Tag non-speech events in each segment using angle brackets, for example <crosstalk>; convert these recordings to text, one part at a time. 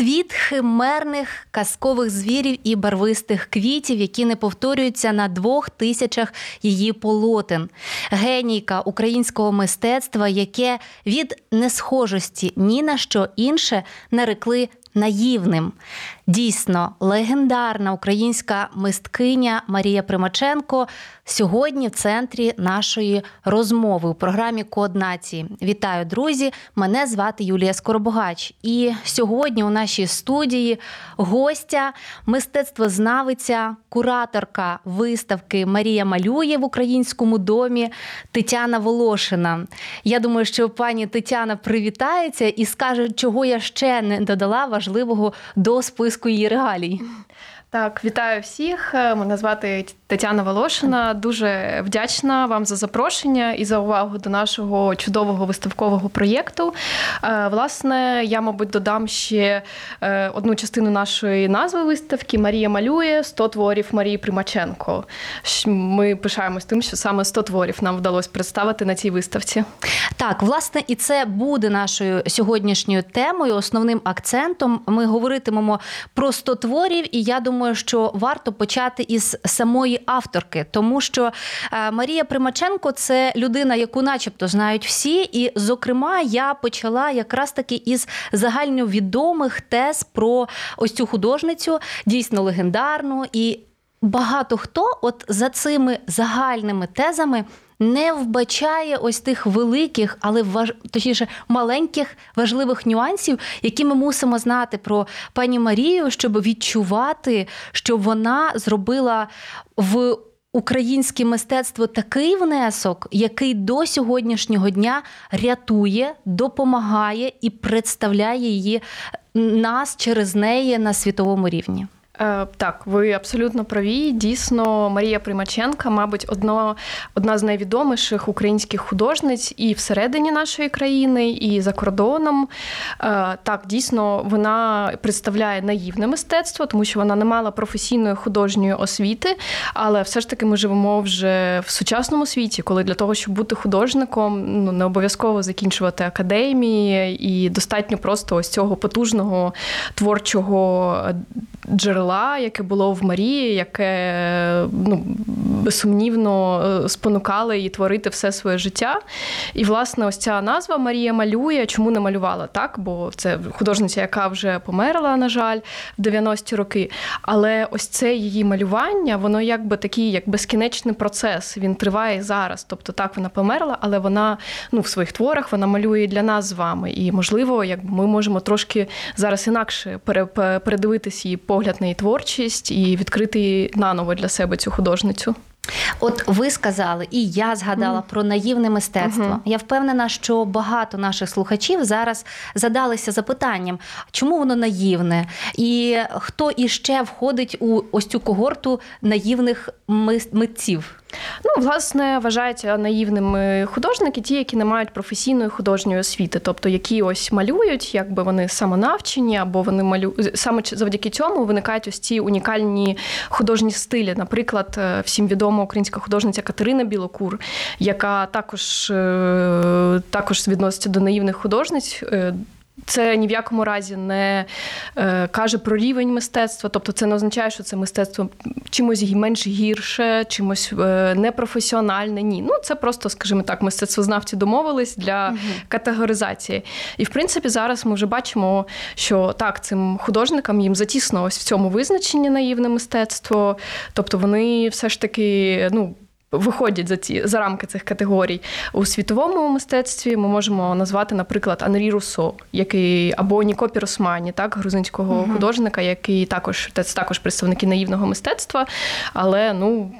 Світ химерних казкових звірів і барвистих квітів, які не повторюються на двох тисячах її полотен. Генійка українського мистецтва, яке від несхожості ні на що інше нарекли наївним. Дійсно, легендарна українська мисткиня Марія Примаченко сьогодні в центрі нашої розмови у програмі Код нації. Вітаю, друзі! Мене звати Юлія Скоробогач. І сьогодні у нашій студії гостя, мистецтвознавиця, кураторка виставки Марія малює в українському домі Тетяна Волошина. Я думаю, що пані Тетяна привітається і скаже, чого я ще не додала важливого до списку її регалій. Так, вітаю всіх. Мене звати Тетяна Волошина. Дуже вдячна вам за запрошення і за увагу до нашого чудового виставкового проєкту. Е, власне, я, мабуть, додам ще е, одну частину нашої назви виставки Марія малює 100 творів Марії Примаченко. Ми пишаємось тим, що саме 100 творів нам вдалося представити на цій виставці. Так, власне, і це буде нашою сьогоднішньою темою, основним акцентом. Ми говоритимемо про 100 творів, і я думаю, що варто почати із самої авторки, тому що е, Марія Примаченко це людина, яку, начебто, знають всі. І, зокрема, я почала якраз таки із загальновідомих тез про ось цю художницю, дійсно легендарну. І багато хто, от за цими загальними тезами. Не вбачає ось тих великих, але важ... точніше маленьких важливих нюансів, які ми мусимо знати про пані Марію, щоб відчувати, що вона зробила в українське мистецтво такий внесок, який до сьогоднішнього дня рятує, допомагає і представляє її нас через неї на світовому рівні. Е, так, ви абсолютно праві. Дійсно, Марія Примаченка, мабуть, одно, одна з найвідоміших українських художниць і всередині нашої країни, і за кордоном. Е, так, дійсно, вона представляє наївне мистецтво, тому що вона не мала професійної художньої освіти, але все ж таки ми живемо вже в сучасному світі, коли для того, щоб бути художником, ну не обов'язково закінчувати академії, і достатньо просто ось цього потужного творчого джерела джерела, яке було в Марії, яке ну, безсумнівно е, спонукало її творити все своє життя. І, власне, ось ця назва Марія малює, чому не малювала так? Бо це художниця, яка вже померла, на жаль, в 90-ті роки. Але ось це її малювання, воно якби такий, як безкінечний процес. Він триває зараз. Тобто, так вона померла, але вона ну, в своїх творах вона малює для нас з вами. І, можливо, якби ми можемо трошки зараз інакше передивитись її погляд на її творчість і відкрити наново для себе цю художницю. От ви сказали, і я згадала mm. про наївне мистецтво. Mm-hmm. Я впевнена, що багато наших слухачів зараз задалися запитанням, чому воно наївне, і хто іще входить у ось цю когорту наївних митців. Ну, власне, вважаються наївними художники, ті, які не мають професійної художньої освіти, тобто які ось малюють, якби вони самонавчені, або вони малюють саме завдяки цьому виникають ось ці унікальні художні стилі. Наприклад, е, всім відома українська художниця Катерина Білокур, яка також, е, також відноситься до наївних художниць. Це ні в якому разі не е, каже про рівень мистецтва, тобто це не означає, що це мистецтво чимось менш гірше, чимось е, непрофесіональне. Ні, ну це просто, скажімо так, мистецтвознавці домовились для угу. категоризації. І в принципі, зараз ми вже бачимо, що так, цим художникам їм затісно ось в цьому визначенні наївне мистецтво, тобто вони все ж таки, ну виходять за ці за рамки цих категорій у світовому мистецтві. Ми можемо назвати, наприклад, Анрі Руссо, який або Ніко Піросмані, так грузинського uh художника, який також це також представники наївного мистецтва, але ну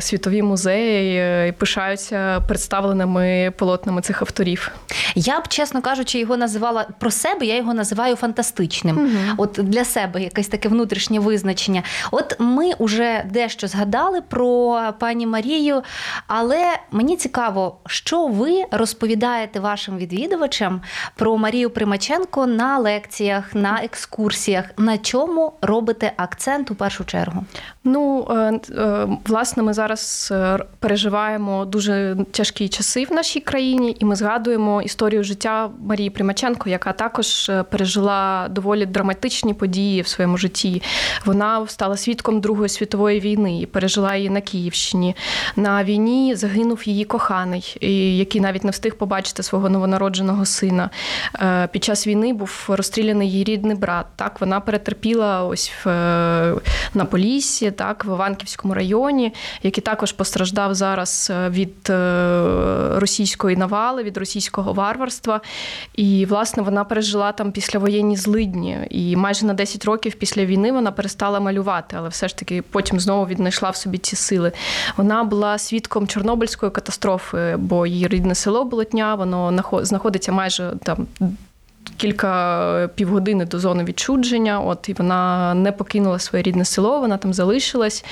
світові музеї е, і пишаються представленими полотнами цих авторів. Я б, чесно кажучи, його називала про себе, я його називаю фантастичним. Угу. От для себе якесь таке внутрішнє визначення. От ми вже дещо згадали про пані Марію, але мені цікаво, що ви розповідаєте вашим відвідувачам про Марію Примаченко на лекціях, на екскурсіях. На чому робите акцент у першу чергу? Ну, е, е, власне, ми зараз е, переживаємо дуже тяжкі часи в нашій країні, і ми згадуємо історію життя Марії Примаченко, яка також пережила доволі драматичні події в своєму житті. Вона стала свідком Другої світової війни і пережила її на Київщині. На війні загинув її коханий, який навіть не встиг побачити свого новонародженого сина. Під час війни був розстріляний її рідний брат. Так вона перетерпіла ось в на Поліссі так в Іванківському районі, який також постраждав зараз е, від е, російської навали, від російського варварства. І, власне, вона пережила там післявоєнні злидні. І майже на 10 років після війни вона перестала малювати, але все ж таки потім знову віднайшла в собі ці сили. Вона була свідком Чорнобильської катастрофи, бо її рідне село Болотня, воно знаходиться майже там кілька півгодини до зони відчудження. От і вона не покинула своє рідне село, вона там залишилась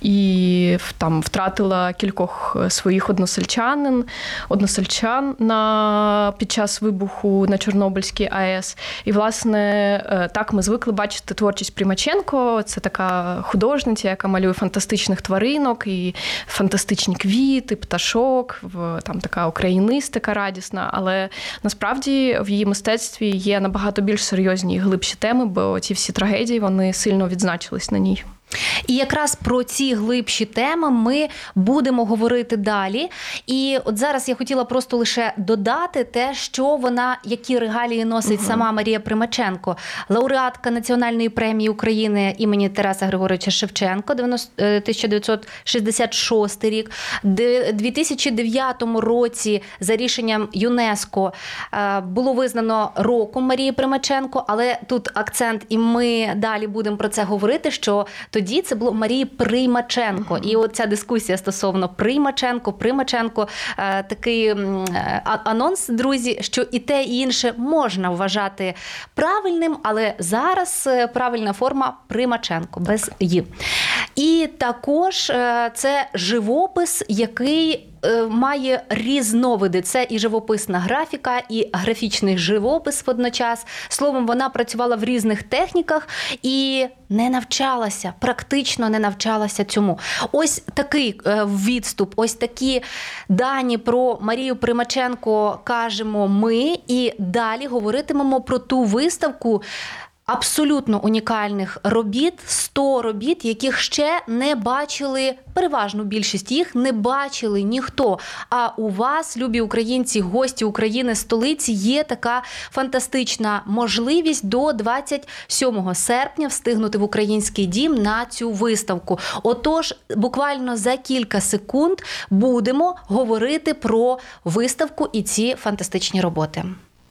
і там втратила кількох своїх односельчанин, односельчан на під час вибуху на Чорнобильській АЕС. І, власне, е, так ми звикли бачити творчість Примаченко. Це така художниця, яка малює фантастичних тваринок і фантастичні квіти, пташок, там така українистика радісна. Але насправді в її мистецтві суспільстві є набагато більш серйозні і глибші теми, бо ці всі трагедії вони сильно відзначились на ній. І якраз про ці глибші теми ми будемо говорити далі. І от зараз я хотіла просто лише додати те, що вона, які регалії носить угу. сама Марія Примаченко, лауреатка Національної премії України імені Тараса Григоровича Шевченко, 1966 е, рік, У 2009 році за рішенням ЮНЕСКО е, було визнано роком Марії Примаченко, але тут акцент, і ми далі будемо про це говорити. що тоді це було Марії Приймаченко. І от ця дискусія стосовно Приймаченко, Примаченко, е, такий е, анонс, друзі, що і те, і інше можна вважати правильним, але зараз е, правильна форма Примаченко без «ї». І також це живопис, який має різновиди. Це і живописна графіка, і графічний живопис водночас. Словом, вона працювала в різних техніках і не навчалася, практично не навчалася цьому. Ось такий е, відступ, ось такі дані про Марію Примаченко кажемо ми, і далі говоритимемо про ту виставку абсолютно унікальних робіт, 100 робіт, яких ще не бачили. Переважну більшість їх не бачили ніхто. А у вас, любі українці, гості України, столиці, є така фантастична можливість до 27 серпня встигнути в український дім на цю виставку. Отож, буквально за кілька секунд будемо говорити про виставку і ці фантастичні роботи.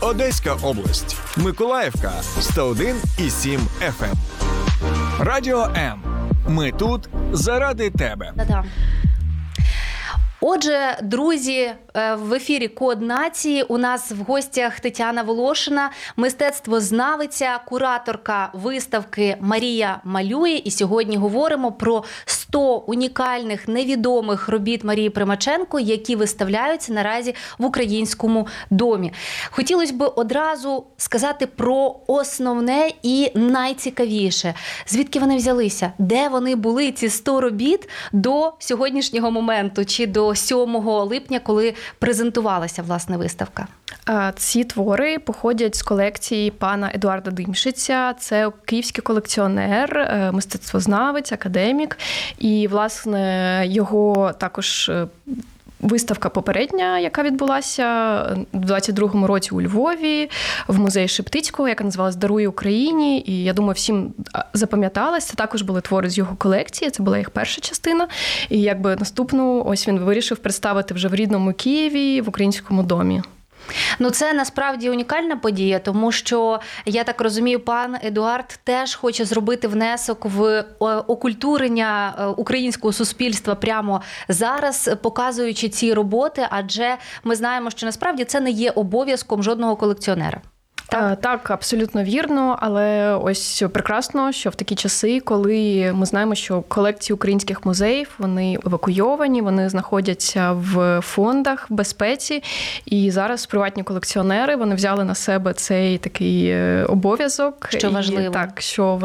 Одеська область. Миколаївка 101,7 FM. Радіо М. Ми тут заради тебе. Отже, друзі, е, в ефірі Код нації у нас в гостях Тетяна Волошина, мистецтвознавиця, кураторка виставки Марія малює. І сьогодні говоримо про 100 унікальних невідомих робіт Марії Примаченко, які виставляються наразі в українському домі. Хотілося б одразу сказати про основне і найцікавіше, звідки вони взялися, де вони були ці 100 робіт до сьогоднішнього моменту чи до 7 липня, коли презентувалася власне виставка? Ці твори походять з колекції пана Едуарда Димшиця. Це київський колекціонер, е, мистецтвознавець, академік. І, власне, його також е, Виставка попередня, яка відбулася в 22-му році у Львові, в музеї Шептицького, яка називалась Даруй Україні. І я думаю, всім запам'яталась. Це також були твори з його колекції. Це була їх перша частина. І якби наступну, ось він вирішив представити вже в рідному Києві в українському домі. Ну, це насправді унікальна подія, тому що я так розумію, пан Едуард теж хоче зробити внесок в е, окультурення е, українського суспільства прямо зараз, показуючи ці роботи, адже ми знаємо, що насправді це не є обов'язком жодного колекціонера. Так, е, так, абсолютно вірно. Але ось прекрасно, що в такі часи, коли ми знаємо, що колекції українських музеїв вони евакуйовані, вони знаходяться в фондах в безпеці. І зараз приватні колекціонери вони взяли на себе цей такий е, обов'язок. Що важливо. І, так, що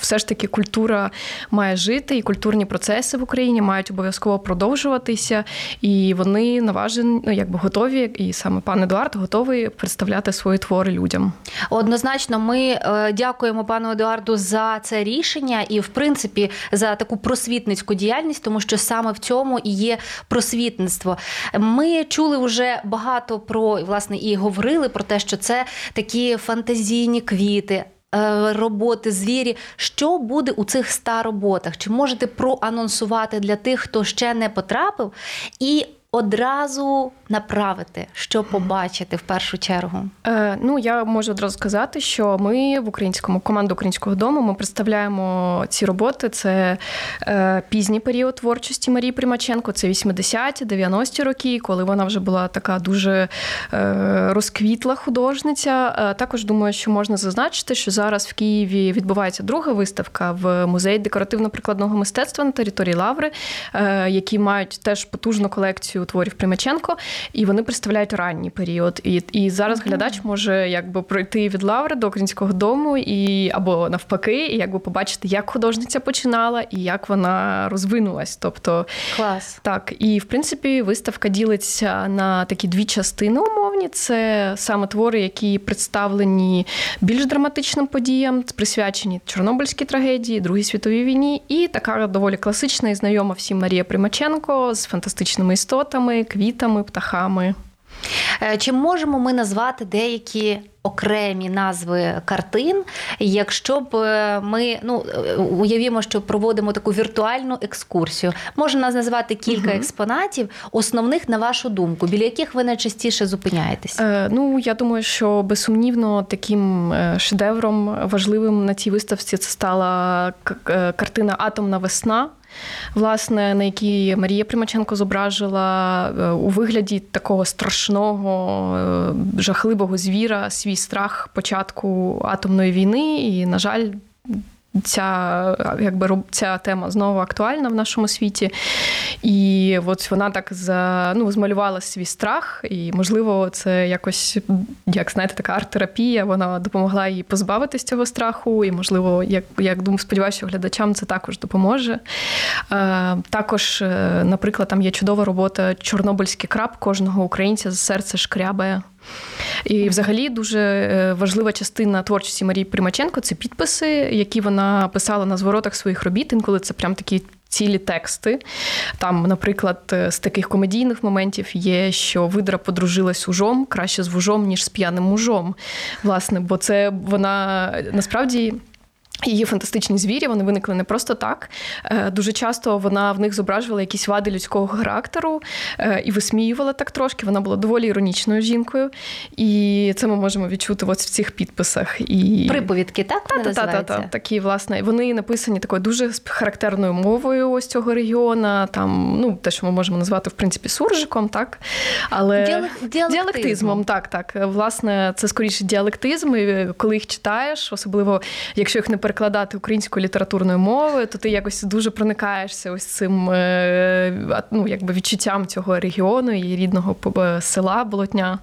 все ж таки культура має жити, і культурні процеси в Україні мають обов'язково продовжуватися. І вони наважені, ну якби готові, і саме пан Едуард готовий представляти свої твори людям людям. Однозначно, ми е, дякуємо пану Едуарду за це рішення і, в принципі, за таку просвітницьку діяльність, тому що саме в цьому і є просвітництво. Ми чули вже багато про власне і говорили про те, що це такі фантазійні квіти. Е, роботи звірі, що буде у цих ста роботах? Чи можете проанонсувати для тих, хто ще не потрапив, і одразу направити, що побачити в першу чергу? Е, Ну я можу одразу сказати, що ми в українському команду українського дому ми представляємо ці роботи. Це е, пізній період творчості Марії Примаченко, це 80-ті, 90-ті роки, коли вона вже була така дуже е, розквітла художниця. Е, також думаю, що можна зазначити, що зараз в Києві відбувається друга виставка в музеї декоративно-прикладного мистецтва на території Лаври, е, які мають теж потужну колекцію творів Примаченко і вони представляють ранній період. І і зараз mm-hmm. глядач може якби пройти від лаври до українського дому, і або навпаки, і якби побачити, як художниця починала і як вона розвинулась. Тобто клас так, і в принципі виставка ділиться на такі дві частини умовні: це саме твори, які представлені більш драматичним подіям, присвячені Чорнобильській трагедії, Другій світовій війні, і така доволі класична і знайома всім Марія Примаченко з фантастичними істотами, квітами, птахами птахами. Е, чи можемо ми назвати деякі окремі назви картин, якщо б е, ми ну е, уявімо, що проводимо таку віртуальну екскурсію, можна нас назвати кілька угу. експонатів, основних на вашу думку, біля яких ви найчастіше зупиняєтесь? Е, Ну я думаю, що безсумнівно таким шедевром важливим на цій виставці це стала картина Атомна весна власне, на якій Марія Примаченко зображила е, у вигляді такого страшного, е, жахливого звіра свій страх початку атомної війни. І, на жаль, ця якби ця тема знову актуальна в нашому світі. І от вона так за, ну, змалювала свій страх, і, можливо, це якось, як знаєте, така арт-терапія, вона допомогла їй позбавитись цього страху. І, можливо, як як думаю, сподіваюся, глядачам це також допоможе. Е, Також, е, наприклад, там є чудова робота Чорнобильський краб кожного українця з серце шкрябає. І, взагалі, дуже е, важлива частина творчості Марії Примаченко це підписи, які вона писала на зворотах своїх робіт. Інколи це прям такі. Цілі тексти. Там, наприклад, е, з таких комедійних моментів є, що видра подружилась ужом краще з вужом, ніж з п'яним мужом. Власне, бо це вона насправді. Її фантастичні звірі вони виникли не просто так. Е, дуже часто вона в них зображувала якісь вади людського характеру е, і висміювала так трошки. Вона була доволі іронічною жінкою, і це ми можемо відчути ось в цих підписах. І... Приповідки, так? Та-та-та-та, такі, власне, вони написані такою дуже характерною мовою ось цього регіону. Там, ну, те, що ми можемо назвати в принципі суржиком, так? Але діалектизмом. діалектизмом, так, так. Власне, це скоріше діалектизм, і коли їх читаєш, особливо якщо їх не перекладати українською літературною мовою, то ти якось дуже проникаєшся ось цим е, ну, якби відчуттям цього регіону і рідного е, села Болотня.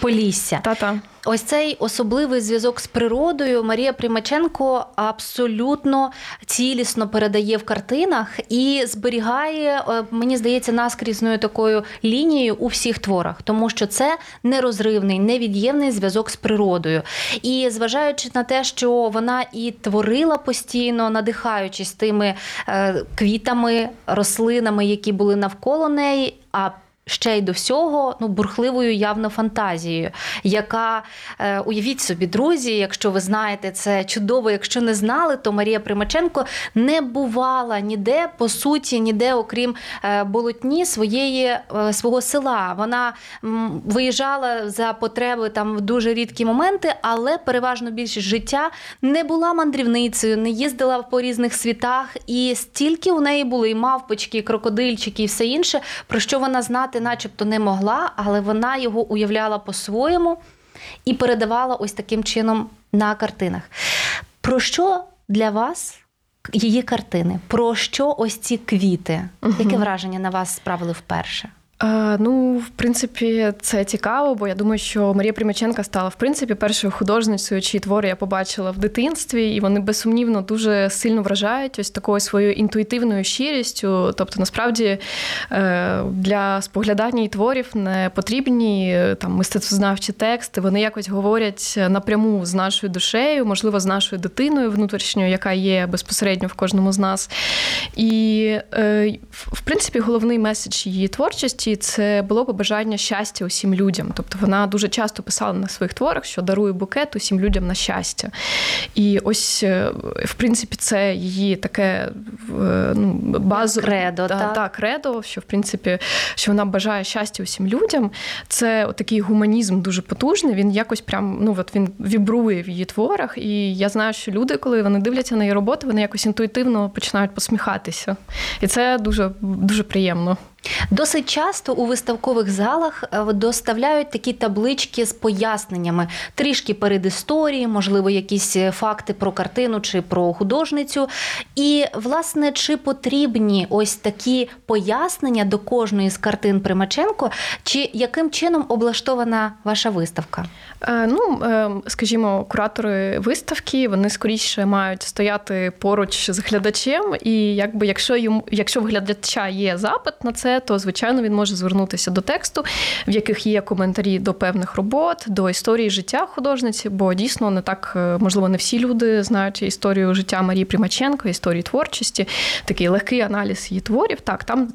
Полісся. Та-та. Ось цей особливий зв'язок з природою Марія Примаченко абсолютно цілісно передає в картинах і зберігає, е, мені здається, наскрізною такою лінією у всіх творах, тому що це нерозривний, невід'ємний зв'язок з природою. І зважаючи на те, що вона і творила постійно, надихаючись тими е, квітами, рослинами, які були навколо неї. а ще й до всього ну, бурхливою явно фантазією, яка е, уявіть собі, друзі, якщо ви знаєте це чудово, якщо не знали, то Марія Примаченко не бувала ніде, по суті, ніде, окрім е, болотні своєї е, свого села. Вона м, виїжджала за потреби там в дуже рідкі моменти, але переважно більшість життя не була мандрівницею, не їздила по різних світах, і стільки у неї були і мавпочки, і крокодильчики, і все інше, про що вона знати начебто не могла, але вона його уявляла по-своєму і передавала ось таким чином на картинах. Про що для вас її картини? Про що ось ці квіти? Яке враження на вас справили вперше? Ну, в принципі, це цікаво, бо я думаю, що Марія Примаченка стала в принципі першою художницею, чиї твори я побачила в дитинстві, і вони безсумнівно дуже сильно вражають ось такою своєю інтуїтивною щирістю. Тобто, насправді е, для споглядання її творів не потрібні е, там мистецтвознавчі тексти. Вони якось говорять напряму з нашою душею, можливо, з нашою дитиною внутрішньою, яка є безпосередньо в кожному з нас. І е, в принципі, головний меседж її творчості більшості це було побажання щастя усім людям. Тобто вона дуже часто писала на своїх творах, що дарує букет усім людям на щастя. І ось, е, в принципі, це її таке е, ну, базове кредо, та, так? Та, кредо, що в принципі що вона бажає щастя усім людям. Це такий гуманізм дуже потужний. Він якось прям ну от він вібрує в її творах. І я знаю, що люди, коли вони дивляться на її роботи, вони якось інтуїтивно починають посміхатися. І це дуже дуже приємно. Досить часто у виставкових залах е, доставляють такі таблички з поясненнями, трішки перед історії, можливо, якісь е, факти про картину чи про художницю. І, власне, чи потрібні ось такі пояснення до кожної з картин Примаченко, чи яким чином облаштована ваша виставка? Е, ну, скажімо, куратори виставки вони скоріше мають стояти поруч з глядачем, і якби якщо йому, якщо в глядача є запит на це це, то звичайно він може звернутися до тексту, в яких є коментарі до певних робот, до історії життя художниці, бо дійсно не так е, можливо не всі люди знають історію життя Марії Примаченко, історії творчості, такий легкий аналіз її творів. Так, там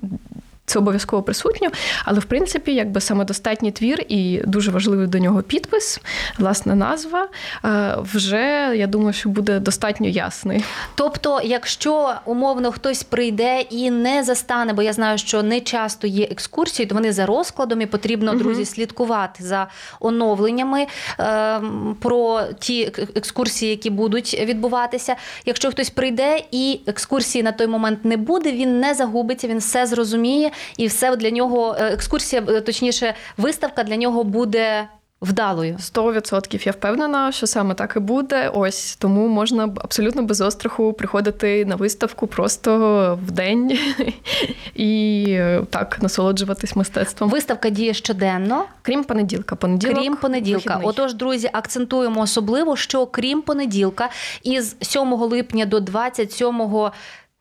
це обов'язково присутньо, але в принципі, якби самодостатній твір і дуже важливий до нього підпис, власна назва, е, вже я думаю, що буде достатньо ясний. Тобто, якщо умовно хтось прийде і не застане, бо я знаю, що не часто є екскурсії, то вони за розкладом і потрібно, угу. друзі, слідкувати за оновленнями е, про ті екскурсії, які будуть відбуватися. Якщо хтось прийде і екскурсії на той момент не буде, він не загубиться, він все зрозуміє і все для нього е, екскурсія, е, точніше, виставка для нього буде. Вдалою Сто відсотків я впевнена, що саме так і буде. Ось тому можна абсолютно без остраху приходити на виставку просто в день <laughs> і е, так насолоджуватись мистецтвом. Виставка діє щоденно, крім понеділка. Понеділок, крім понеділка. Вихідний. Отож, друзі, акцентуємо особливо, що крім понеділка, із 7 липня до 27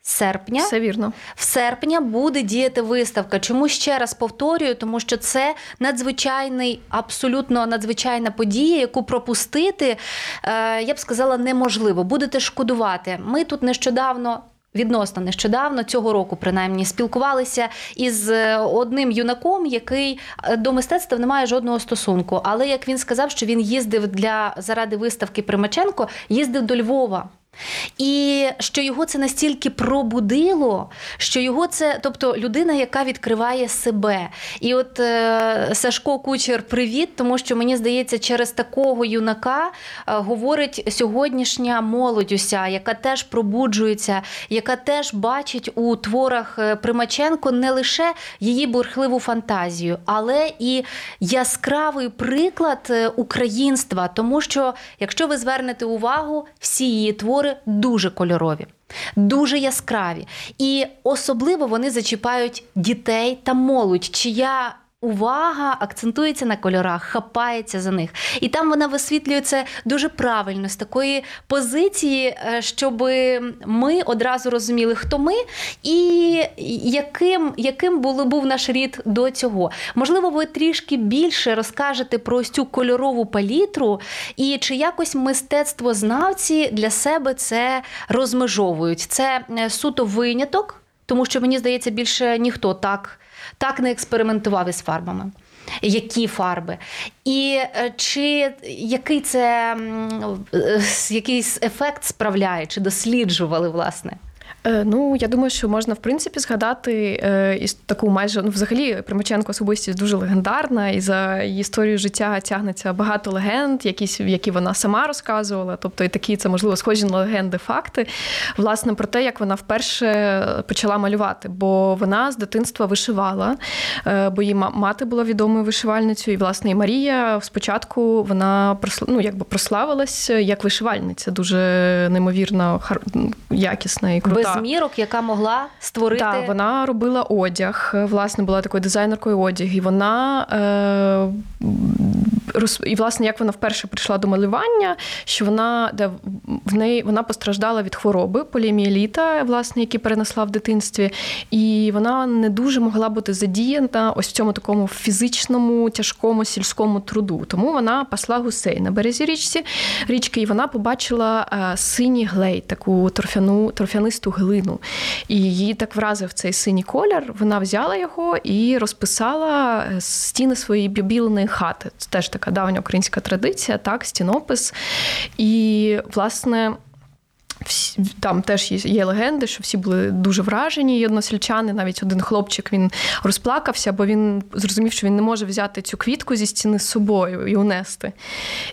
серпня. Все вірно. В серпня буде діяти виставка. Чому ще раз повторюю? Тому що це надзвичайний, абсолютно надзвичайна подія, яку пропустити, е, я б сказала, неможливо. Будете шкодувати. Ми тут нещодавно. Відносно нещодавно цього року, принаймні, спілкувалися із е, одним юнаком, який е, до мистецтва не має жодного стосунку. Але як він сказав, що він їздив для заради виставки Примаченко, їздив до Львова. І що його це настільки пробудило, що його це, тобто людина, яка відкриває себе. І от е, Сашко Кучер, привіт, тому що мені здається, через такого юнака е, говорить сьогоднішня молодь уся, яка теж пробуджується, яка теж бачить у творах е, Примаченко не лише її бурхливу фантазію, але і яскравий приклад е, українства. Тому що, якщо ви звернете увагу, всі її твори твори дуже кольорові, дуже яскраві. І особливо вони зачіпають дітей та молодь, чия увага акцентується на кольорах, хапається за них. І там вона висвітлює це дуже правильно, з такої позиції, е, щоб ми одразу розуміли, хто ми і яким яким був, був наш рід до цього. Можливо, ви трішки більше розкажете про ось цю кольорову палітру, і чи якось мистецтвознавці для себе це розмежовують. Це е, суто виняток, тому що мені здається, більше ніхто так так не експериментував із фарбами. Які фарби, і е, чи який це е, якийсь ефект справляє, чи досліджували власне? Е, ну, я думаю, що можна в принципі згадати е, і таку майже ну, взагалі Примаченко особистість дуже легендарна, і за історію життя тягнеться багато легенд, якісь які вона сама розказувала. Тобто і такі це можливо схожі на легенди, факти, власне, про те, як вона вперше почала малювати. Бо вона з дитинства вишивала, е, бо її мати була відомою вишивальницею, і власне і Марія спочатку вона ну, якби прославилась як вишивальниця, дуже неймовірно якісна і крута змірок, яка могла створити. Так, вона робила одяг, власне, була такою дизайнеркою одяг, і вона е. І власне, як вона вперше прийшла до малювання, що вона де в неї вона постраждала від хвороби поліоміеліта, власне, які перенесла в дитинстві, і вона не дуже могла бути задіяна ось в цьому такому фізичному, тяжкому сільському труду. Тому вона пасла гусей на березі річці річки, і вона побачила е, синій глей, таку торфяну, торфянисту глину. І її так вразив цей синій колір. Вона взяла його і розписала е, стіни своєї бібіленої хати. Це теж така давня українська традиція, так, стінопис. І, власне. Там теж є легенди, що всі були дуже вражені. Односельчани, навіть один хлопчик він розплакався, бо він зрозумів, що він не може взяти цю квітку зі стіни з собою і унести.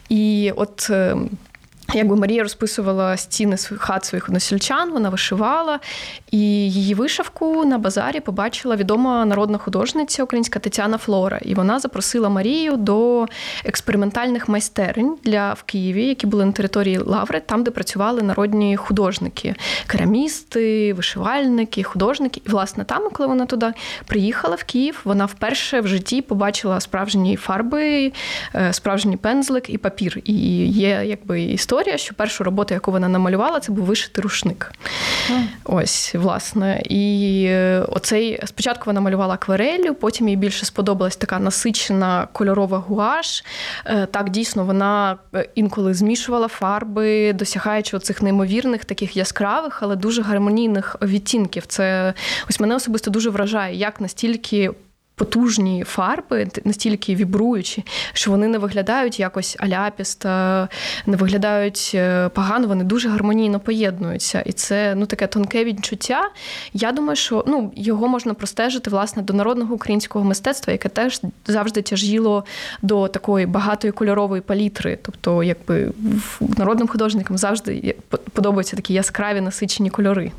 І от ем, Якби Марія розписувала стіни своїх хат своїх односельчан, вона вишивала, і її вишивку на базарі побачила відома народна художниця українська Тетяна Флора. І вона запросила Марію до експериментальних майстерень для в Києві, які були на території Лаври, там, де працювали народні художники, керамісти, вишивальники, художники. І, власне, там, коли вона туди приїхала в Київ, вона вперше в житті побачила справжні фарби, е, справжній пензлик і папір. І є якби історія історія, що першу роботу, яку вона намалювала, це був вишитий рушник. Mm. Ось, власне. І е, оцей спочатку вона малювала акварелью, потім їй більше сподобалась така насичена кольорова гуаш. Е, так, дійсно, вона е, інколи змішувала фарби, досягаючи оцих неймовірних, таких яскравих, але дуже гармонійних відтінків. Це ось мене особисто дуже вражає, як настільки потужні фарби, настільки вібруючі, що вони не виглядають якось аляпіста, не виглядають е, погано, вони дуже гармонійно поєднуються. І це ну таке тонке відчуття. Я думаю, що ну його можна простежити власне до народного українського мистецтва, яке теж завжди тяжіло до такої багатої кольорової палітри. Тобто, якби народним художникам завжди подобаються такі яскраві насичені кольори.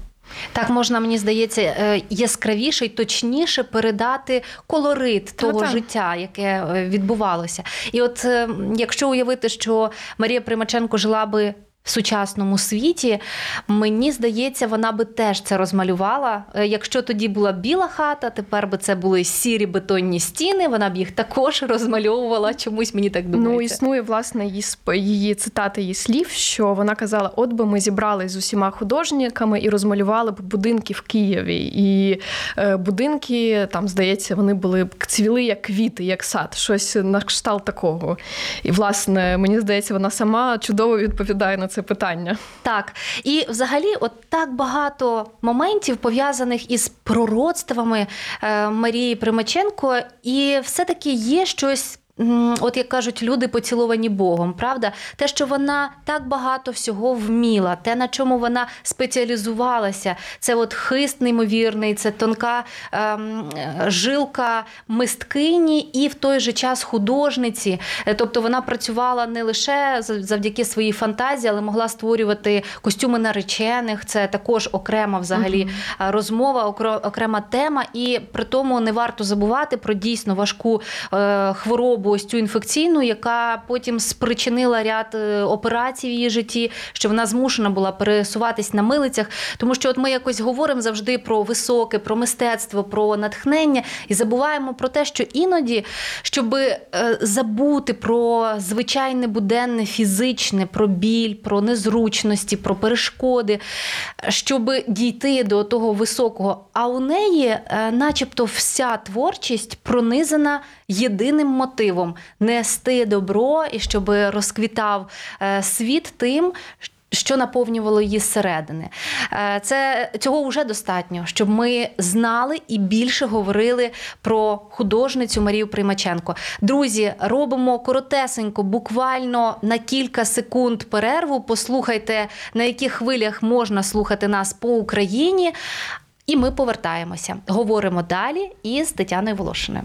Так можна, мені здається, е, яскравіше і точніше передати колорит та, того та. життя, яке е, відбувалося. І от е, якщо уявити, що Марія Примаченко жила би в сучасному світі, мені здається, вона би теж це розмалювала. Е, якщо тоді була біла хата, тепер би це були сірі бетонні стіни. Вона б їх також <laughs> розмальовувала. Чомусь мені так думається. Ну існує власне її її цитати її слів, що вона казала: от би ми зібрали з усіма художниками і розмалювали б будинки в Києві. І е, будинки там, здається, вони були б цвіли як квіти, як сад, щось на кшталт такого. І власне мені здається, вона сама чудово відповідає на це питання. Так. І взагалі, от так багато моментів пов'язаних із пророцтвами е, Марії Примаченко, і все-таки є щось От як кажуть, люди поціловані Богом, правда? Те, що вона так багато всього вміла, те, на чому вона спеціалізувалася, це от хист неймовірний, це тонка ем, жилка мисткині і в той же час художниці. Е, тобто вона працювала не лише завдяки своїй фантазії, але могла створювати костюми наречених. Це також окрема взагалі uh розмова, окрема тема. І при тому не варто забувати про дійсно важку е, хворобу хворобу, цю інфекційну, яка потім спричинила ряд е, операцій в її житті, що вона змушена була пересуватись на милицях. Тому що от ми якось говоримо завжди про високе, про мистецтво, про натхнення і забуваємо про те, що іноді, щоб е, забути про звичайне буденне фізичне, про біль, про незручності, про перешкоди, щоб дійти до того високого. А у неї, е, начебто, вся творчість пронизана єдиним мотивом нести добро і щоб розквітав е, світ тим. Що наповнювало її зсередини. Е, це цього вже достатньо, щоб ми знали і більше говорили про художницю Марію Примаченко. Друзі, робимо коротесенько, буквально на кілька секунд перерву. Послухайте, на яких хвилях можна слухати нас по Україні. І ми повертаємося. Говоримо далі із Тетяною Волошиною.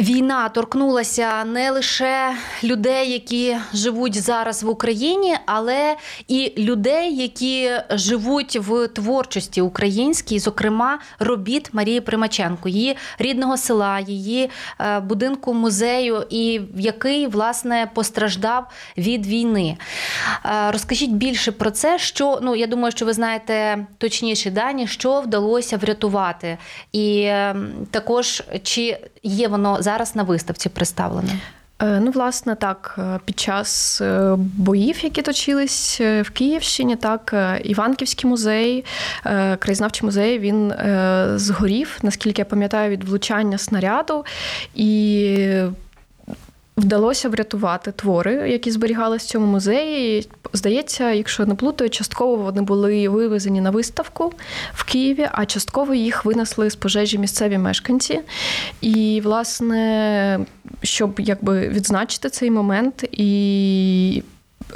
Війна торкнулася не лише людей, які живуть зараз в Україні, але і людей, які живуть в творчості українській, зокрема робіт Марії Примаченко, її рідного села, її е, будинку музею, і який власне постраждав від війни. Е, розкажіть більше про це, що ну я думаю, що ви знаєте точніші дані, що вдалося врятувати, і ем, також чи є воно зараз на виставці представлене? Е, ну, власне, так, е, під час е, боїв, які точились в Київщині, так, Іванківський музей, краєзнавчий музей, він згорів, наскільки я пам'ятаю, від влучання снаряду. І Вдалося врятувати твори, які зберігалися в цьому музеї. Здається, якщо не плутаю, частково вони були вивезені на виставку в Києві, а частково їх винесли з пожежі місцеві мешканці. І, власне, щоб якби відзначити цей момент і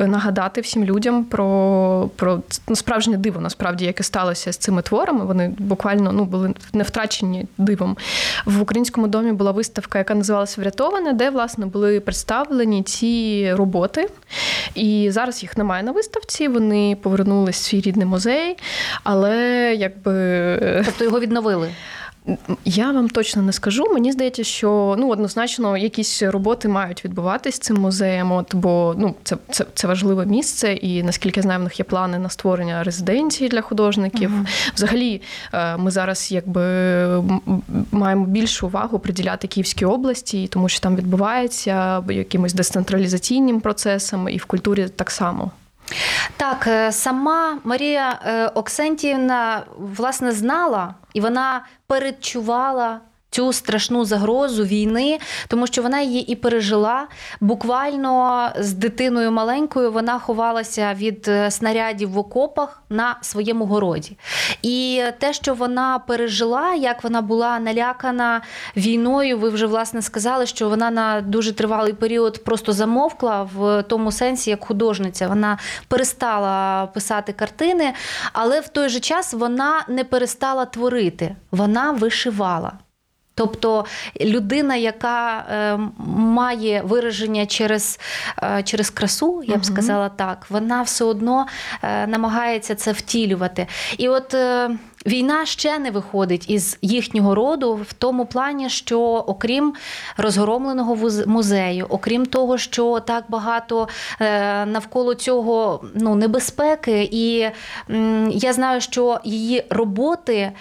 нагадати всім людям про про ну, справжнє диво, насправді, яке сталося з цими творами. Вони буквально ну, були не втрачені дивом. В українському домі була виставка, яка називалася Врятоване, де власне були представлені ці роботи. І зараз їх немає на виставці. Вони повернулись в свій рідний музей, але якби тобто його відновили. Я вам точно не скажу. Мені здається, що ну однозначно якісь роботи мають відбуватись цим музеєм, от бо ну це це, це важливе місце, і наскільки я знаю, в них є плани на створення резиденції для художників. uh Взагалі, е, ми зараз якби маємо більшу увагу приділяти Київській області, тому що там відбувається якимось децентралізаційним процесом, і в культурі так само. Так, е, сама Марія Оксентіївна власне знала і вона передчувала цю страшну загрозу війни, тому що вона її і пережила. Буквально з дитиною маленькою вона ховалася від е, снарядів в окопах на своєму городі. І те, що вона пережила, як вона була налякана війною, ви вже власне сказали, що вона на дуже тривалий період просто замовкла в тому сенсі, як художниця. Вона перестала писати картини, але в той же час вона не перестала творити, вона вишивала. Тобто людина, яка е, має вираження через е, через красу, я б сказала так, вона все одно е, намагається це втілювати. І от е, війна ще не виходить із їхнього роду в тому плані, що окрім розгромленого музею, окрім того, що так багато е, навколо цього ну, небезпеки, і я знаю, що її роботи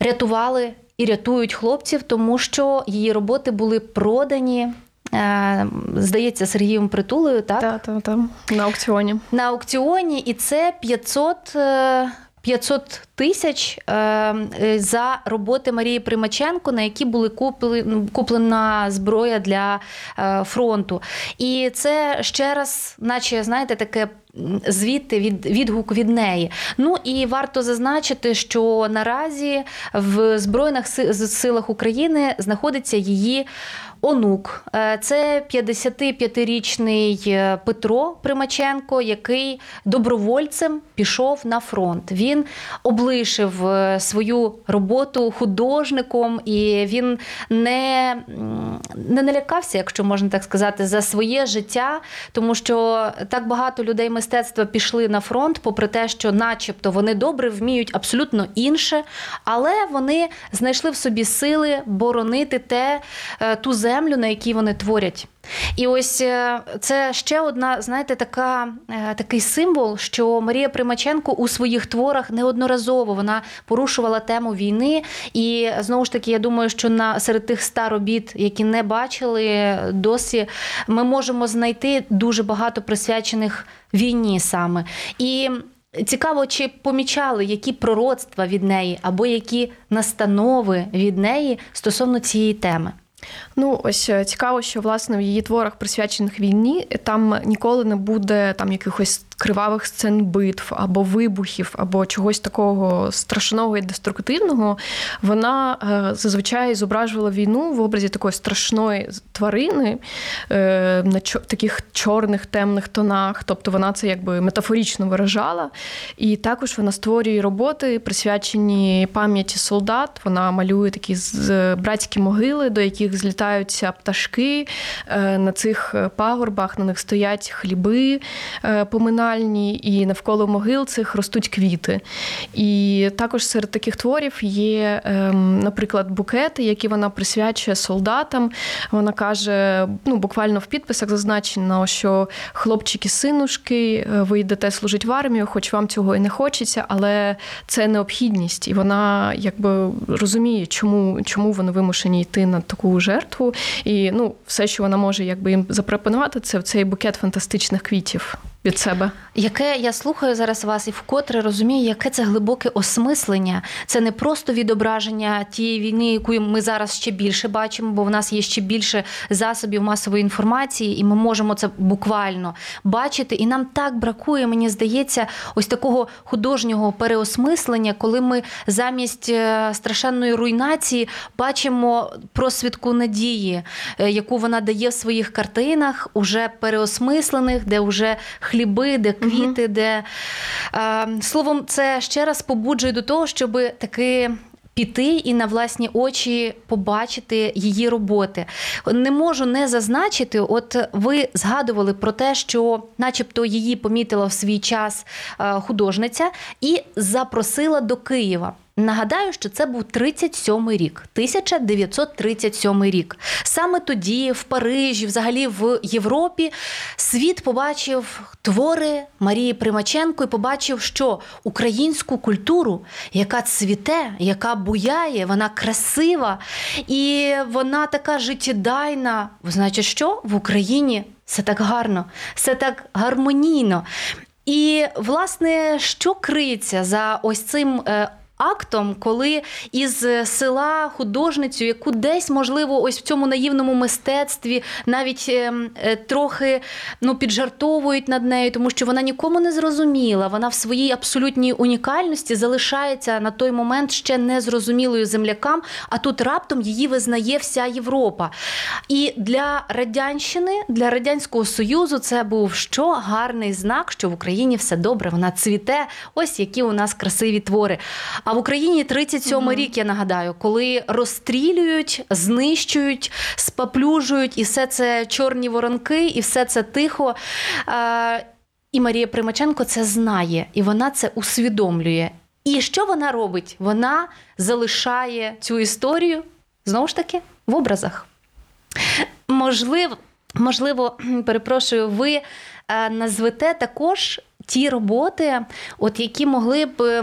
рятували і рятують хлопців, тому що її роботи були продані. Е, здається, Сергієм Притулою, так? Так, так, так. На аукціоні. На аукціоні, і це 500 500 тисяч за роботи Марії Примаченко, на які були куплена зброя для фронту. І це ще раз, наче знаєте, таке звідти від відгук від неї. Ну і варто зазначити, що наразі в Збройних силах України знаходиться її. Онук, е, це 55-річний е, Петро Примаченко, який добровольцем пішов на фронт. Він облишив е, свою роботу художником, і він не не налякався, якщо можна так сказати, за своє життя, тому що так багато людей мистецтва пішли на фронт, попри те, що, начебто, вони добре вміють абсолютно інше, але вони знайшли в собі сили боронити те ту землю, землю, на якій вони творять. І ось е, це ще одна, знаєте, така, е, такий символ, що Марія Примаченко у своїх творах неодноразово вона порушувала тему війни. І знову ж таки, я думаю, що на серед тих ста робіт, які не бачили досі, ми можемо знайти дуже багато присвячених війні саме. І Цікаво, чи помічали які пророцтва від неї або які настанови від неї стосовно цієї теми. Ну, ось е, цікаво, що власне в її творах, присвячених війні, там ніколи не буде там якихось кривавих сцен битв або вибухів, або чогось такого страшного і деструктивного. Вона е, зазвичай зображувала війну в образі такої страшної тварини е, на таких чорних темних тонах. Тобто вона це якби метафорично виражала. І також вона створює роботи, присвячені пам'яті солдат. Вона малює такі братські могили, до яких злітаються пташки. Е, на цих пагорбах на них стоять хліби поминальні, і навколо могил цих ростуть квіти. І також серед таких творів є, ем, наприклад, букети, які вона присвячує солдатам. Вона каже: ну, буквально в підписах зазначено, що хлопчики-синушки, е, ви йдете служити в армію, хоч вам цього і не хочеться, але це необхідність. І вона якби розуміє, чому чому вони вимушені йти на таку жертву. І ну, все, що вона може якби їм запропонувати, це цей букет фантастичних квітів від себе. Яке я слухаю зараз вас і вкотре розумію, яке це глибоке осмислення. Це не просто відображення тієї війни, яку ми зараз ще більше бачимо, бо в нас є ще більше засобів масової інформації, і ми можемо це буквально бачити. І нам так бракує, мені здається, ось такого художнього переосмислення, коли ми замість е, страшенної руйнації бачимо просвідку надії, е, яку вона дає в своїх картинах, уже переосмислених, де вже хліби, де квіти, угу. де словом, це ще раз побуджує до того, щоб таки. Піти і на власні очі побачити її роботи. Не можу не зазначити, от ви згадували про те, що, начебто, її помітила в свій час художниця і запросила до Києва. Нагадаю, що це був 37-й рік, 1937 рік. Саме тоді, в Парижі, взагалі в Європі, світ побачив твори Марії Примаченко і побачив, що українську культуру, яка цвіте, яка буяє, вона красива і вона така життєдайна. Значить, що в Україні все так гарно, все так гармонійно. І, власне, що криється за ось цим е, актом, коли із села художницю, яку десь можливо, ось в цьому наївному мистецтві навіть е, е, трохи ну, піджартовують над нею, тому що вона нікому не зрозуміла. Вона в своїй абсолютній унікальності залишається на той момент ще незрозумілою землякам, а тут раптом її визнає вся Європа. І для радянщини, для радянського союзу, це був що гарний знак, що в Україні все добре. Вона цвіте. Ось які у нас красиві твори. А в Україні 37 mm рік, я нагадаю, коли розстрілюють, знищують, спаплюжують, і все це чорні воронки, і все це тихо. І Марія Примаченко це знає, і вона це усвідомлює. І що вона робить? Вона залишає цю історію знову ж таки в образах. Можливо, можливо, <clears throat> перепрошую, ви е, назвете також ті роботи, от які могли б.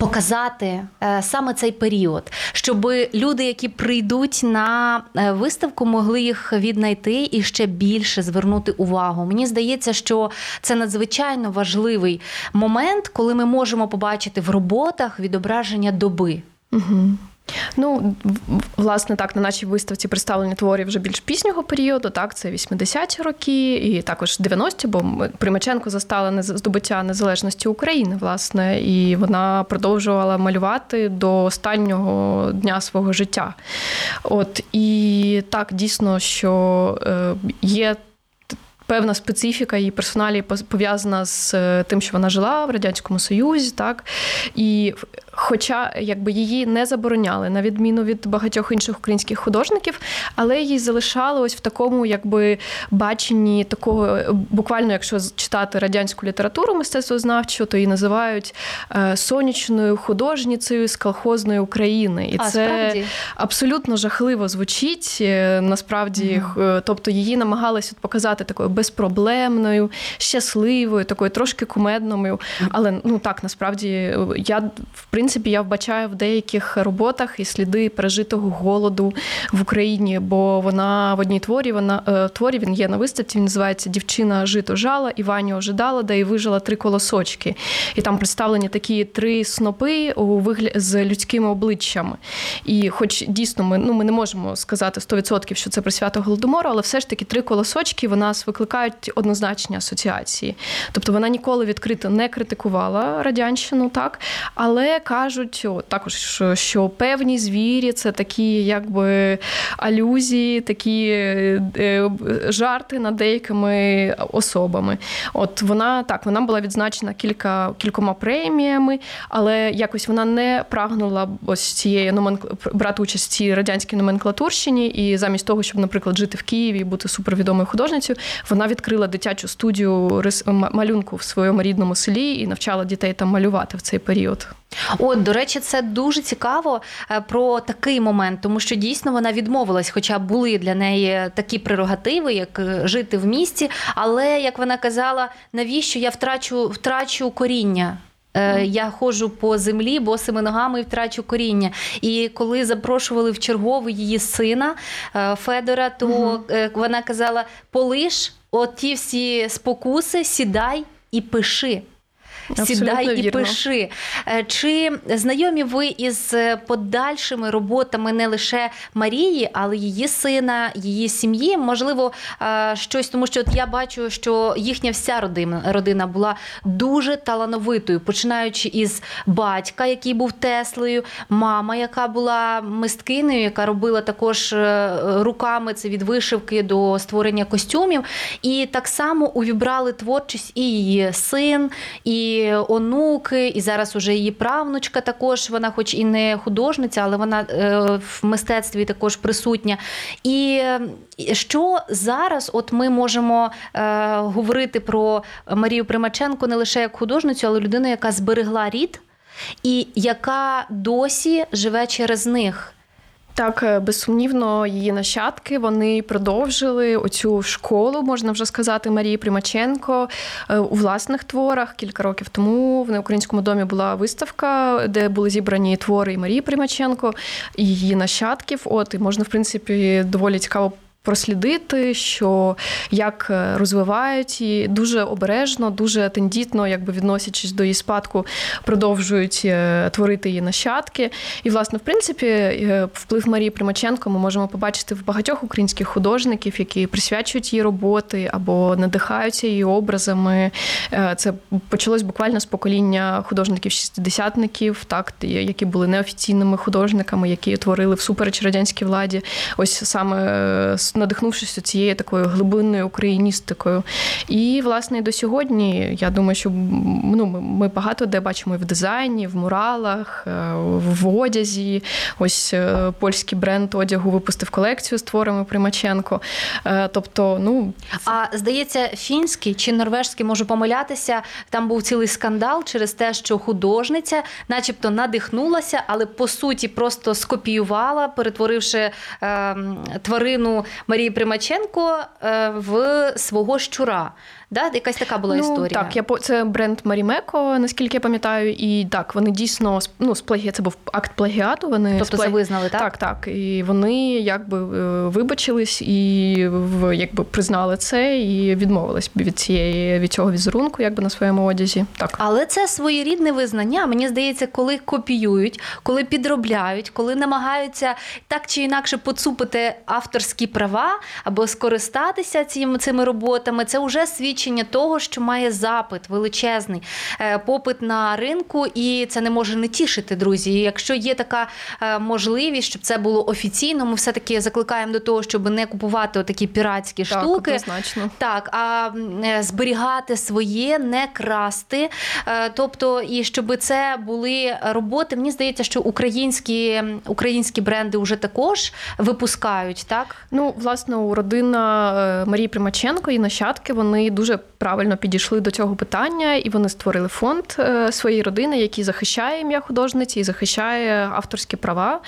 Показати е, саме цей період, щоб люди, які прийдуть на е, виставку, могли їх віднайти і ще більше звернути увагу. Мені здається, що це надзвичайно важливий момент, коли ми можемо побачити в роботах відображення доби. Угу. Ну, власне, так, на нашій виставці представлені твори вже більш пізнього періоду, так, це 80-ті роки, і також 90-ті, бо Примаченко застала здобуття незалежності України, власне, і вона продовжувала малювати до останнього дня свого життя. От і так, дійсно, що е, є певна специфіка її персоналі пов'язана з е, тим, що вона жила в радянському союзі, так і хоча якби її не забороняли на відміну від багатьох інших українських художників, але її залишали ось в такому, якби баченні такого, е, буквально, якщо читати радянську літературу мистецтвознавчу, то її називають е, сонячною художницею з колхозної України, і а, це справді? абсолютно жахливо звучить. Насправді, mm. тобто її намагалися показати такою безпроблемною, щасливою, такою трошки кумедною. Але ну так насправді я в принципі я вбачаю в деяких роботах і сліди пережитого голоду в Україні, бо вона в одній творі вона е, творі він є на виставці. Він називається Дівчина жито жала, Івані ожидала, де і вижила три колосочки. І там представлені такі три снопи у вигляді з людськими обличчями. І, хоч дійсно, ми ну ми не можемо сказати 100%, що це присвято голодомору, але все ж таки три колосочки вона викликає викликають однозначні асоціації. Тобто вона ніколи відкрито не критикувала радянщину, так але кажуть також, що, що певні звірі це такі, якби алюзії, такі е, жарти над деякими особами. От вона так, вона була відзначена кілька кількома преміями, але якось вона не прагнула ось цієї номенкл... брати участь в цій радянській номенклатурщині, і замість того, щоб, наприклад, жити в Києві і бути супервідомою художницею, вона відкрила дитячу студію малюнку в своєму рідному селі і навчала дітей там малювати в цей період. От, до речі, це дуже цікаво е, про такий момент, тому що дійсно вона відмовилась, хоча були для неї такі прерогативи, як е, жити в місті. Але як вона казала, навіщо я втрачу втрачу коріння? Е, я ходжу по землі босими ногами і втрачу коріння. І коли запрошували в черговий її сина Федора, то угу. вона казала: полиш от ті всі спокуси, сідай і пиши. Сідай і вірно. пиши. Е, чи знайомі ви із подальшими роботами не лише Марії, але її сина, її сім'ї? Можливо, е, щось, тому що от я бачу, що їхня вся родина родина була дуже талановитою, починаючи із батька, який був Теслею, мама, яка була мисткинею, яка робила також е, руками це від вишивки до створення костюмів. І так само увібрали творчість і її син, і онуки, і зараз уже її правнучка також. Вона, хоч і не художниця, але вона е, в мистецтві також присутня. І що зараз, от ми можемо е, говорити про Марію Примаченко не лише як художницю, але людину, яка зберегла рід і яка досі живе через них. Так, е, безсумнівно, її нащадки вони продовжили оцю школу, можна вже сказати, Марії Примаченко е, у власних творах. Кілька років тому в неукраїнському домі була виставка, де були зібрані твори Марії Примаченко і її нащадків. От і можна, в принципі, доволі цікаво прослідити, що як е, розвивають і дуже обережно, дуже тендітно, якби відносячись до її спадку, продовжують е, творити її нащадки. І, власне, в принципі, е, вплив Марії Примаченко ми можемо побачити в багатьох українських художників, які присвячують її роботи або надихаються її образами. Це почалось буквально з покоління художників-шістдесятників, так які були неофіційними художниками, які творили всупереч радянській владі. Ось саме надихнувшись цією такою глибинною україністикою. І, власне, до сьогодні, я думаю, що ну, ми багато де бачимо і в дизайні, в муралах, е, в одязі. Ось е, польський бренд одягу випустив колекцію з творами Примаченко. Е, тобто, ну а здається, фінський чи норвежський можу помилятися. Там був цілий скандал через те, що художниця, начебто, надихнулася, але по суті просто скопіювала, перетворивши е, тварину Марії Примаченко е, в свого щура. Да? Якась така була ну, історія. Так, я це бренд Марімеко, наскільки я пам'ятаю, і так, вони дійсно ну, з це був акт плагіату. Вони тобто плагі... це визнали, так? Так, так. І вони якби е, вибачились і якби признали це і відмовились від цієї від цього візерунку, якби на своєму одязі. Так, але це своєрідне визнання. Мені здається, коли копіюють, коли підробляють, коли намагаються так чи інакше поцупити авторські права або скористатися цими цими роботами, це вже свідчення того, що має запит величезний е, попит на ринку, і це не може не тішити, друзі. І Якщо є така е, можливість, щоб це було офіційно, ми все таки закликаємо до того, щоб не купувати такі піратські так, штуки, однозначно. так а е, зберігати своє, не красти. Тобто, і щоб це були роботи, мені здається, що українські українські бренди вже також випускають, так? Ну, власне, у родина Марії Примаченко і нащадки вони дуже правильно підійшли до цього питання, і вони створили фонд е, своєї родини, який захищає ім'я художниці і захищає авторські права,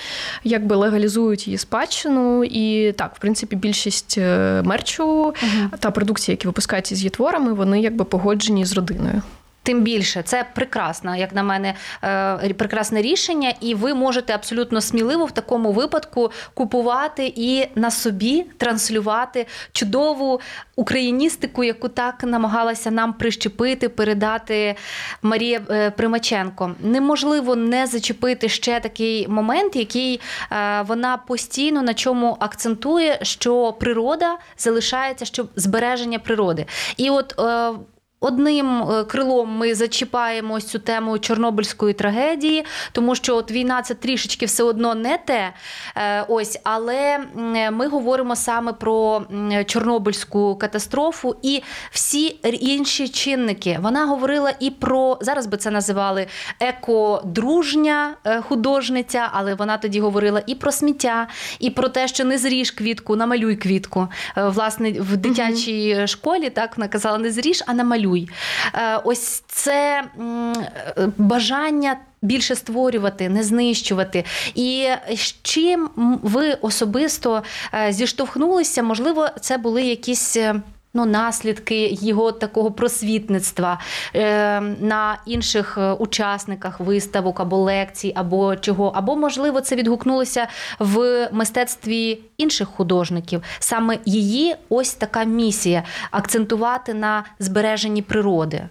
якби легалізують її спадщину. І так, в принципі, більшість мерчу мерчу угу. та продукції, які випускаються з її творами, вони якби погоджені з родиною. Тим більше це прекрасно, як на мене, е, прекрасне рішення, і ви можете абсолютно сміливо в такому випадку купувати і на собі транслювати чудову україністику, яку так намагалася нам прищепити, передати Марія е, Примаченко. Неможливо не зачепити ще такий момент, який е, вона постійно на чому акцентує, що природа залишається, що збереження природи. І от Одним е, крилом ми зачіпаємо ось цю тему Чорнобильської трагедії, тому що от війна це трішечки все одно не те. Е, ось, але ми говоримо саме про Чорнобильську катастрофу і всі інші чинники. Вона говорила і про зараз би це називали екодружня е, художниця, але вона тоді говорила і про сміття, і про те, що не зріж квітку, намалюй квітку. Власне, в дитячій школі так вона казала: не зріж, а намалюй малюй. Е, ось це бажання. Більше створювати, не знищувати. І з чим ви особисто е, зіштовхнулися? Можливо, це були якісь е, ну, наслідки його такого просвітництва е, на інших е, учасниках виставок або лекцій, або чого, або можливо це відгукнулося в мистецтві інших художників. Саме її ось така місія акцентувати на збереженні природи.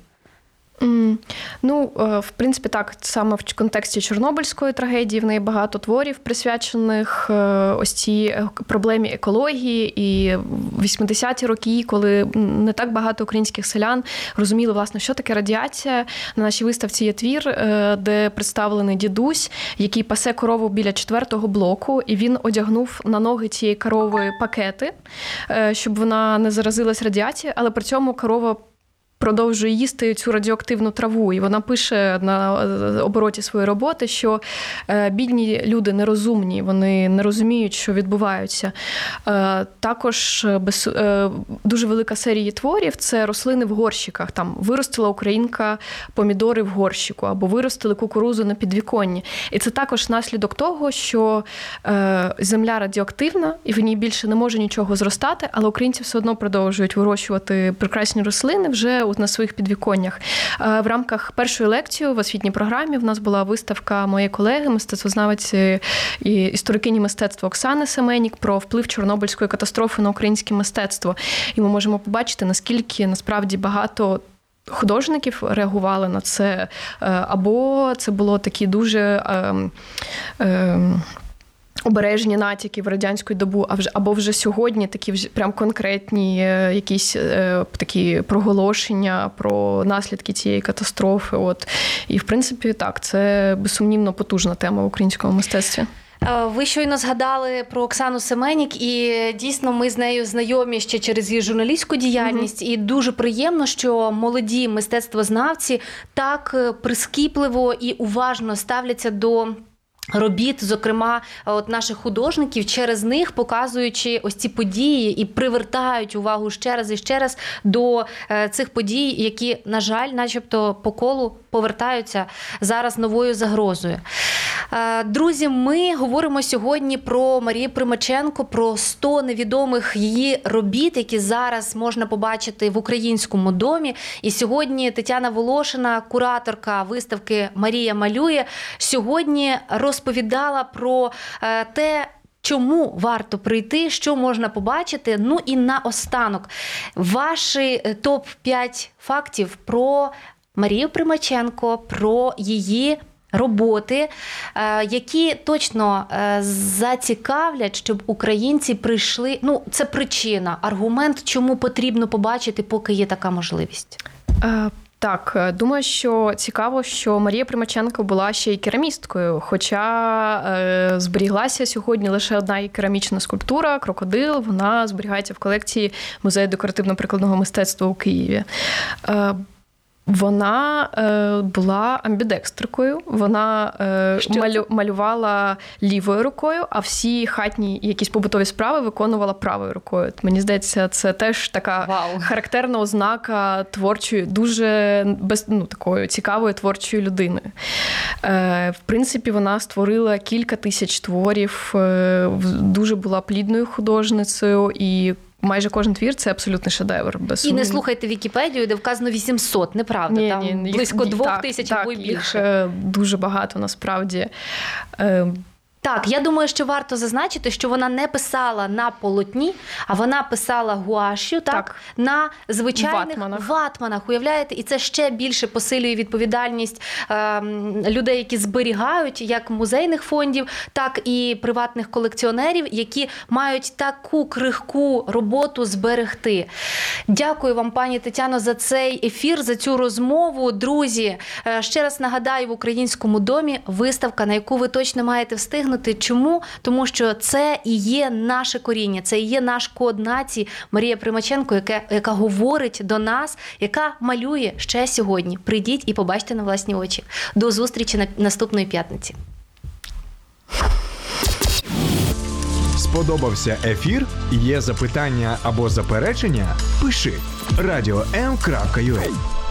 Ну, е, в принципі, так саме в контексті Чорнобильської трагедії в неї багато творів присвячених е, ось цій е, проблемі екології. І 80-ті роки, коли не так багато українських селян розуміли, власне, що таке радіація. На нашій виставці є твір, де представлений дідусь, який пасе корову біля четвертого блоку, і він одягнув на ноги цієї корови пакети, щоб вона не заразилась радіацією, але при цьому корова продовжує їсти цю радіоактивну траву. І вона пише на е, обороті своєї роботи, що е, бідні люди нерозумні, вони не розуміють, що відбувається. Е, також дуже велика серія творів це рослини в горщиках. Там виростила українка помідори в горщику або виростили кукурузу на підвіконні. І це також наслідок того, що земля радіоактивна і в ній більше не може нічого зростати, але українці все одно продовжують вирощувати прекрасні рослини вже на своїх підвіконнях. Е, в рамках першої лекції в освітній програмі в нас була виставка моєї колеги, мистецтвознавиці і історикині мистецтва Оксани Семенік про вплив Чорнобильської катастрофи на українське мистецтво. І ми можемо побачити, наскільки насправді багато. Художників реагували на це, е, або це було такі дуже ем, ем, Обережні натяки в радянську добу, а вже або вже сьогодні такі вже прям конкретні е, якісь е, такі проголошення про наслідки цієї катастрофи. От і в принципі, так це безсумнівно потужна тема в українському мистецтві. Е, ви щойно згадали про Оксану Семенік, і дійсно ми з нею знайомі ще через її журналістську діяльність. Mm-hmm. І дуже приємно, що молоді мистецтвознавці так прискіпливо і уважно ставляться до робіт, зокрема, от наших художників, через них показуючи ось ці події і привертають увагу ще раз і ще раз до е, цих подій, які, на жаль, начебто по колу повертаються зараз новою загрозою. Е, друзі, ми говоримо сьогодні про Марію Примаченко, про 100 невідомих її робіт, які зараз можна побачити в українському домі. І сьогодні Тетяна Волошина, кураторка виставки Марія малює, сьогодні розповідала про е, те. Чому варто прийти, що можна побачити? Ну і наостанок, ваші е, топ 5 фактів про Марію Примаченко, про її роботи, е, які точно зацікавлять, щоб українці прийшли. Ну, це причина, аргумент, чому потрібно побачити, поки є така можливість. Е, так, думаю, що цікаво, що Марія Примаченко була ще й керамісткою, хоча е, зберіглася сьогодні лише одна і керамічна скульптура, крокодил. Вона зберігається в колекції музею декоративно-прикладного мистецтва у Києві. Вона е, була амбідекстрикою, вона е, малю, малювала лівою рукою, а всі хатні якісь побутові справи виконувала правою рукою. Мені здається, це теж така Вау. характерна ознака творчої, дуже без ну, такої цікавої творчої людини. Е, В принципі, вона створила кілька тисяч творів, е, дуже була плідною художницею і майже кожен твір це абсолютний шедевр. Без і не слухайте Вікіпедію, де вказано 800, неправда. Ні, Там ні, близько двох тисяч або більше. Їх е, дуже багато насправді. Так, я думаю, що варто зазначити, що вона не писала на полотні, а вона писала гуашю, так, так. на звичайних ватманах. ватманах. Уявляєте, і це ще більше посилює відповідальність е, людей, які зберігають як музейних фондів, так і приватних колекціонерів, які мають таку крихку роботу зберегти. Дякую вам, пані Тетяно, за цей ефір, за цю розмову. Друзі, е, ще раз нагадаю, в українському домі виставка, на яку ви точно маєте встигнути встигнути. Чому? Тому що це і є наше коріння, це і є наш код нації Марія Примаченко, яка, яка говорить до нас, яка малює ще сьогодні. Прийдіть і побачте на власні очі. До зустрічі на наступної п'ятниці. Сподобався ефір? Є запитання або заперечення? Пиши радіом.ua